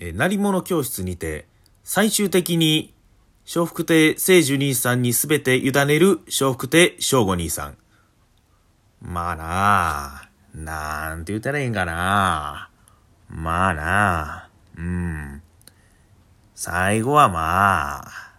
えー、成り物教室にて、最終的に、笑福亭聖樹兄さんにすべて委ねる笑福亭正吾兄さん。まあなあ、なんて言ったらいいんかな。まあなあ、うん。最後はまあ、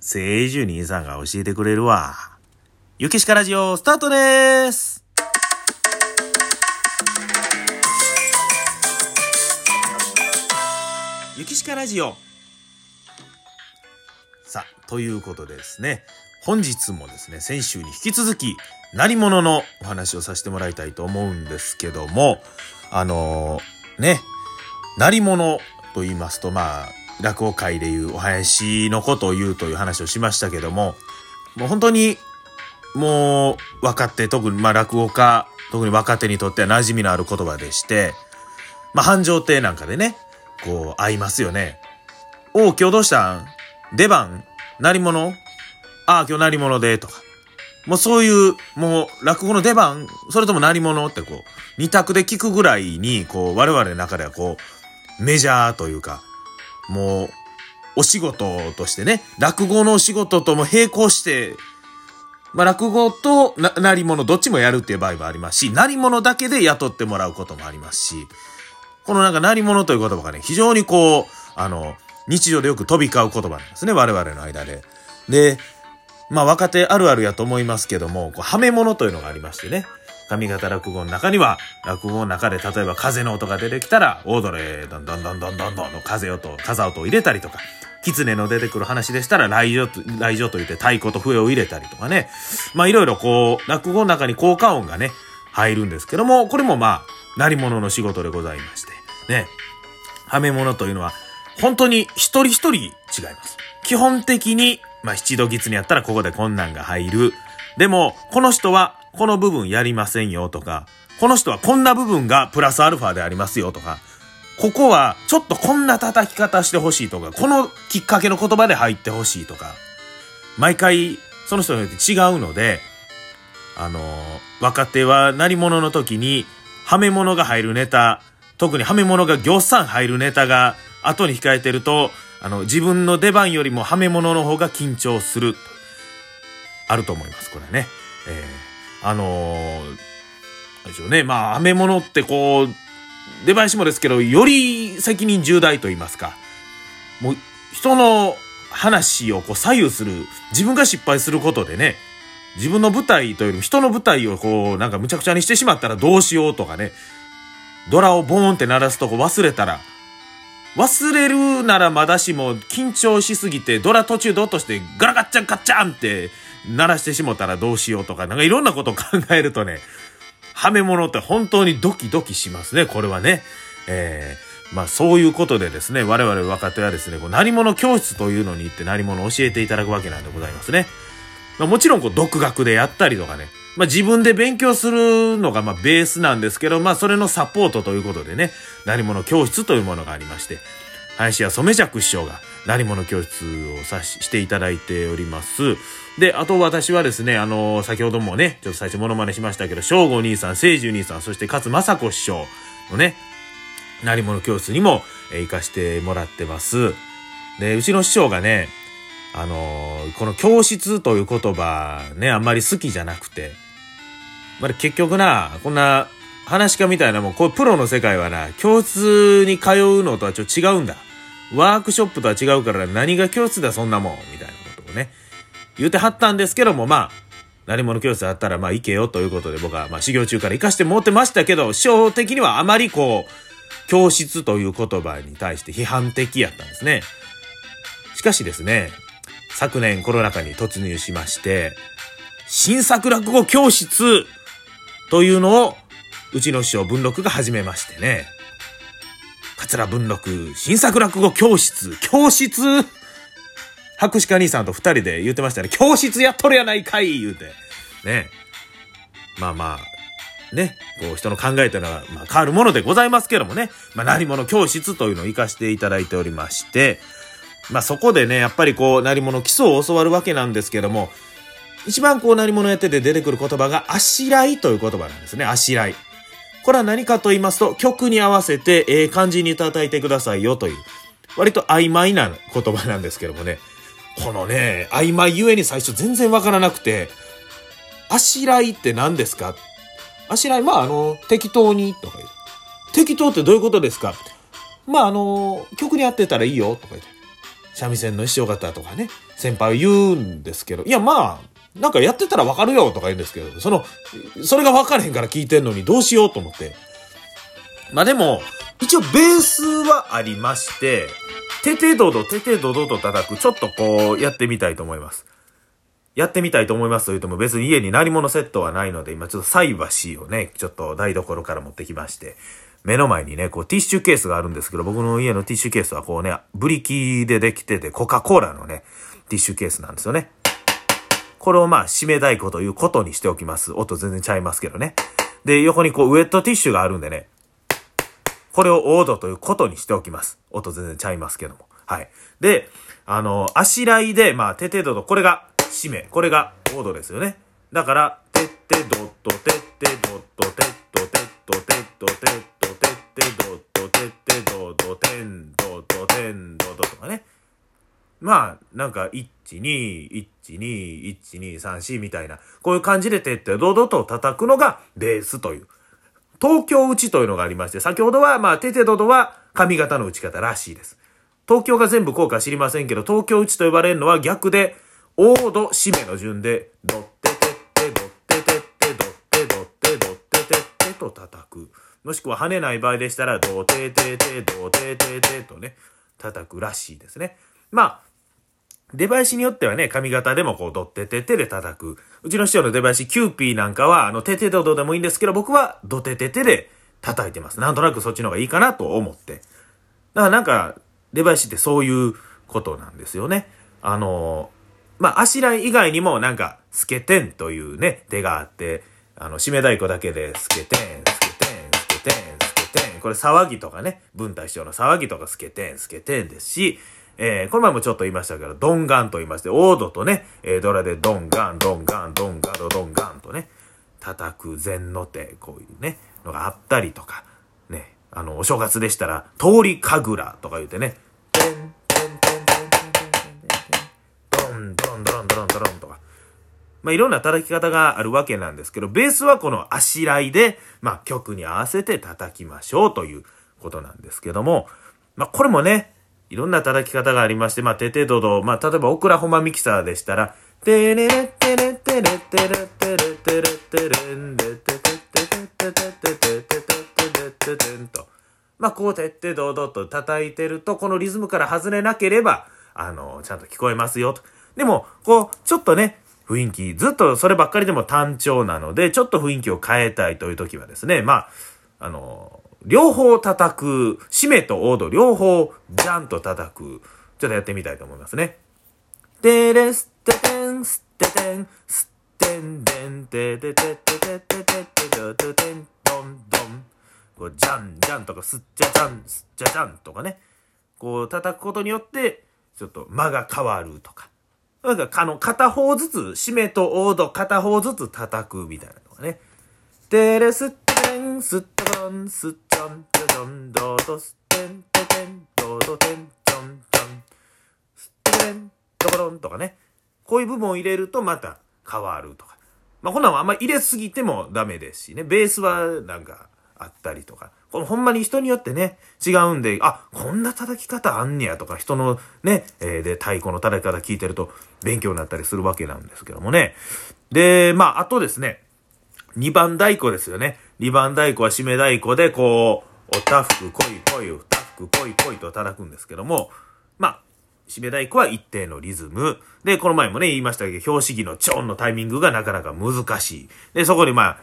聖樹兄さんが教えてくれるわ。ゆきしかラジオ、スタートですゆきしかラジオ。さあ、ということでですね、本日もですね、先週に引き続き、何者のお話をさせてもらいたいと思うんですけども、あのー、ね、何者と言いますと、まあ、落語界でいうお囃子のことを言うという話をしましたけども、もう本当に、もう、若手、特に、まあ落語家、特に若手にとっては馴染みのある言葉でして、まあ繁盛亭なんかでね、こう、合いますよね。おう、今日どうしたん？出番？鳴り物？ああ、今日鳴り物で、とか。もうそういう、もう、落語の出番？それとも鳴り物？ってこう、二択で聞くぐらいに、こう、我々の中ではこう、メジャーというか、もう、お仕事としてね、落語のお仕事とも並行して、まあ、落語とな、なり物どっちもやるっていう場合もありますし、なり物だけで雇ってもらうこともありますし、このなんかなり物という言葉がね、非常にこう、あの、日常でよく飛び交う言葉なんですね、我々の間で。で、まあ若手あるあるやと思いますけども、こう、はめ物というのがありましてね。上方落語の中には、落語の中で例えば風の音が出てきたら、オードレー、どんどんどんどんどんどんの風音、風音を入れたりとか、狐の出てくる話でしたら、来場と、来場と言って太鼓と笛を入れたりとかね。まあいろいろこう、落語の中に効果音がね、入るんですけども、これもまあ、鳴り物の仕事でございまして。ね。はめ物というのは、本当に一人一人違います。基本的に、まあ七度狐やったらここでこんなんが入る。でも、この人はこの部分やりませんよとか、この人はこんな部分がプラスアルファでありますよとか、ここはちょっとこんな叩き方してほしいとか、このきっかけの言葉で入ってほしいとか、毎回その人によって違うので、あの若手は鳴り物の時に、はめ物が入るネタ、特にはめ物が行さん入るネタが後に控えてると、あの、自分の出番よりもはめ物の方が緊張する。あると思います、これね。えーあのー、でしょうね。まあ、飴物ってこう、出囃子もですけど、より責任重大と言いますか。もう、人の話をこう左右する、自分が失敗することでね、自分の舞台というよりも人の舞台をこう、なんかむちゃくちゃにしてしまったらどうしようとかね、ドラをボーンって鳴らすとこ忘れたら、忘れるならまだしも緊張しすぎてドラ途中で落としてガラガッチャンガッチャンって鳴らしてしもたらどうしようとか、なんかいろんなことを考えるとね、はめ物って本当にドキドキしますね、これはね。えー、まあそういうことでですね、我々若手はですね、こう何者教室というのに行って何者教えていただくわけなんでございますね。まあ、もちろんこう独学でやったりとかね、まあ自分で勉強するのがまベースなんですけど、まあそれのサポートということでね、何者教室というものがありまして、林家染尺師匠が何者教室をさししていただいております。で、あと私はですね、あのー、先ほどもね、ちょっと最初モノマネしましたけど、正吾兄さん、聖樹兄さん、そして勝正子師匠のね、何者教室にも、えー、行かしてもらってます。で、うちの師匠がね、あのー、この教室という言葉ね、あんまり好きじゃなくて、まあ、結局な、こんな話家みたいなもん、こうプロの世界はな、教室に通うのとはちょっと違うんだ。ワークショップとは違うから何が教室だそんなもん、みたいなことをね、言うてはったんですけども、まあ、何者教室あったらまあ行けよということで僕はまあ修行中から行かしてもってましたけど、師匠的にはあまりこう、教室という言葉に対して批判的やったんですね。しかしですね、昨年コロナ禍に突入しまして、新作落語教室というのを、うちの師匠文禄が始めましてね。桂文禄、新作落語教室、教室？博士課兄さんと二人で言ってましたね。教室やっとるやないかい言うて。ね。まあまあ、ね。こう人の考えというのは、まあ変わるものでございますけどもね。まあ何者教室というのを活かしていただいておりまして、まあそこでね、やっぱりこう、何者基礎を教わるわけなんですけども、一番こう何者やってて出てくる言葉が、あしらいという言葉なんですね。あしらい。これは何かと言いますと、曲に合わせて、ええ感じに叩いてくださいよという、割と曖昧な言葉なんですけどもね。このね、曖昧ゆえに最初全然わからなくて、あしらいって何ですか？あしらい、まああの、適当にとか言う。適当ってどういうことですか？まああの、曲に合ってたらいいよとか言って。三味線の師匠方とかね、先輩は言うんですけど、いやまあ、なんかやってたらわかるよとか言うんですけど、その、それがわからへんから聞いてんのにどうしようと思って。まあでも、一応ベースはありまして、ててどど、ててどどと叩く、ちょっとこう、やってみたいと思います。やってみたいと思いますと言っても別に家に何物セットはないので、今ちょっと菜箸をね、ちょっと台所から持ってきまして、目の前にね、こうティッシュケースがあるんですけど、僕の家のティッシュケースはこうね、ブリキでできてて、コカ・コーラのね、ティッシュケースなんですよね。これをまあ、締め太鼓ということにしておきます。音全然ちゃいますけどね。で、横にこう、ウェットティッシュがあるんでね、これをオードということにしておきます。音全然ちゃいますけども。はい。で、あの、あしらいで、まあ、ててどと、これが締め。これがオードですよね。だから、てってどっと、てってどっと、てっと、てっと、てっと、てっと、てってどっと、てってどっと、てんどっと、てんどっととかね。まあ、なんか、1、2、1、2、1、2、3、4みたいな、こういう感じでてってどどと叩くのがベースという。東京打ちというのがありまして、先ほどは、まあ、ててどどは髪型の打ち方らしいです。東京が全部こうか知りませんけど、東京打ちと呼ばれるのは逆で、大胴、締めの順で、ドッテテッテ、ドッテテッテ、ドッテドッテ、ドッテテッテと叩く。もしくは跳ねない場合でしたら、ドテテテ、ドテテテとね、叩くらしいですね。まあ、出囃子によってはね、上方でもこう、ドッテテテで叩く。うちの師匠の出囃子、キューピーなんかは、あの、テテドドでもいいんですけど、僕はドテテテで叩いてます。なんとなくそっちの方がいいかなと思って。だからなんか、出囃子ってそういうことなんですよね。あの、まあ、あしらい以外にもなんか、スケテンというね、手があって、あの、締め太鼓だけで、スケテン、スケテン、スケテン、スケテン。これ騒ぎとかね、文体師匠の騒ぎとかスケテン、スケテンですし、えー、この前もちょっと言いましたけど、ドンガンと言いまして、オードとね、えー、ドラでドンガン、ドンガン、ドンガド、ドンガンとね、叩く禅の手、こういうね、のがあったりとか、ね、あの、お正月でしたら、通り神楽とか言ってね、テン、テン、テン、テン、テン、テン、テン、ドン、ドン、ドロン、ドロン、ドロンとか、まあ、いろんな叩き方があるわけなんですけど、ベースはこのあしらいで、まあ、曲に合わせて叩きましょうということなんですけども、まあ、これもね、いろんな叩き方がありまして、まあ、テテドド、まあ、例えばオクラホマミキサーでしたら、テレレテレテレテレテレテレテレンレテテテテテテテテテテテテテンと。まあ、こう、テテドドと叩いてると、このリズムから外れなければ、あの、ちゃんと聞こえますよと。でも、こう、ちょっとね、雰囲気、ずっとそればっかりでも単調なので、ちょっと雰囲気を変えたいという時はですね、まあ、あの、両方叩く、締めとオード両方ジャンと叩く。ちょっとやってみたいと思いますね。テレステテンステテンステンデンテテテテテテテテドドテンドンドン。こう、ジャンジャンとかスッチャジャンスッチャジャンとかね。こう叩くことによって、ちょっと間が変わるとか。なんか、あの、片方ずつ、締めとオード片方ずつ叩くみたいなのがね。テレステンスットンスットントドンドドステンテテンドドテンチョンチョンステンドコロンとかね。こういう部分を入れるとまた変わるとか。まあ、こんなんあんま入れすぎてもダメですしね。ベースはなんかあったりとか。このほんまに人によってね、違うんで、あ、こんな叩き方あんねやとか、人のね、えー、で、太鼓の叩き方聞いてると勉強になったりするわけなんですけどもね。で、まあ、あとですね、二番太鼓ですよね。二番太鼓は締め太鼓で、こう、おたふくこいこい、おたふくこいこいと叩くんですけども、まあ、締め太鼓は一定のリズム。で、この前もね、言いましたけど、表紙儀のチョンのタイミングがなかなか難しい。で、そこにまあ、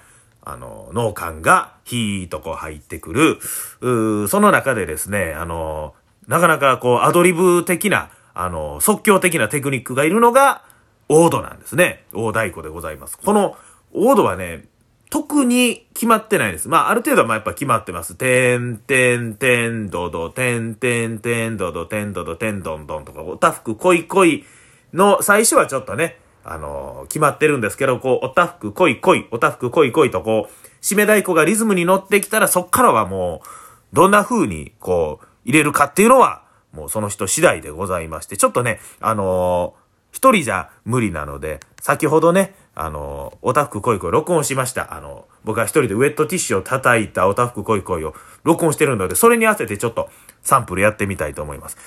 あの、脳幹がヒーとこう入ってくる。うその中でですね、あの、なかなかこう、アドリブ的な、あの、即興的なテクニックがいるのが、オードなんですね。大太鼓でございます。この、オードはね、特に決まってないです。まあ、ある程度はまあやっぱ決まってます。てんてんてんどど、てんてんてんどど、てんどど、てんどんどんとか、おたふくこいこいの最初はちょっとね、あのー、決まってるんですけど、こう、おたふくこいこい、おたふくこいこいとこう、締め太鼓がリズムに乗ってきたら、そっからはもう、どんな風に、こう、入れるかっていうのは、もうその人次第でございまして、ちょっとね、あのー、一人じゃ無理なので、先ほどね、あのー、おたふく恋恋録音しました。あの、僕は一人でウェットティッシュを叩いたおたふく恋恋を録音してるので、それに合わせてちょっとサンプルやってみたいと思います。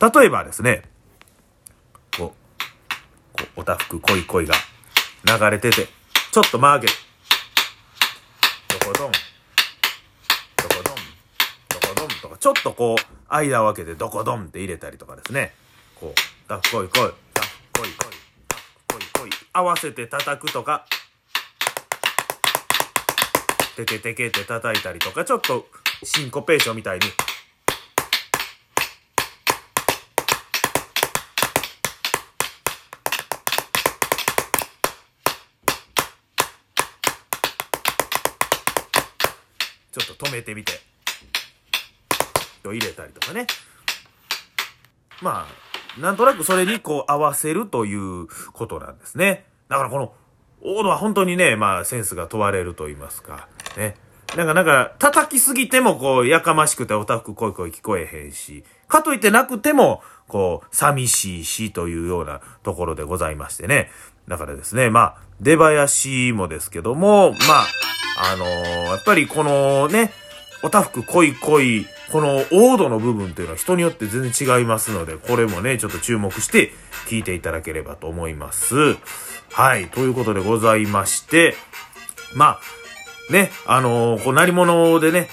例えばですね、こう、こうおたふく恋恋が流れてて、ちょっと曲げる。どこどん、どこどん、どこどんとか、ちょっとこう、間を空けてどこどんって入れたりとかですね。こう、だっこいこい、だっこいこい、だっこいこい、合わせて叩くとか、テケテケって叩いたりとか、ちょっとシンコペーションみたいに、ちょっと止めてみて。と入れたりとかね。まあ、なんとなくそれにこう合わせるということなんですね。だからこの、オードは本当にね、まあセンスが問われると言いますか。ね。なんかなんか、叩きすぎてもこう、やかましくておたふく声声聞こえへんし、かといってなくても、こう、寂しいしというようなところでございましてね。だからですね、まあ、出囃子もですけども、まあ、あのー、やっぱりこのね、おたふく濃い濃い、この王道の部分っていうのは人によって全然違いますので、これもね、ちょっと注目して聞いていただければと思います。はい、ということでございまして、まあ、ね、あのー、こう、鳴り物でね、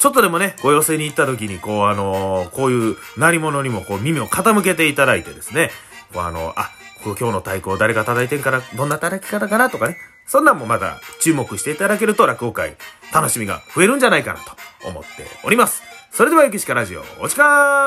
ちょっとでもね、ご寄せに行った時に、こう、あのー、こういう鳴り物にもこう耳を傾けていただいてですね、こうあのー、あ、今日の太鼓を誰が叩いてんから、どんな叩き方かなとかね、そんなんもまた注目していただけると落語会楽しみが増えるんじゃないかなと思っております。それでは、ゆきしかラジオ、おちか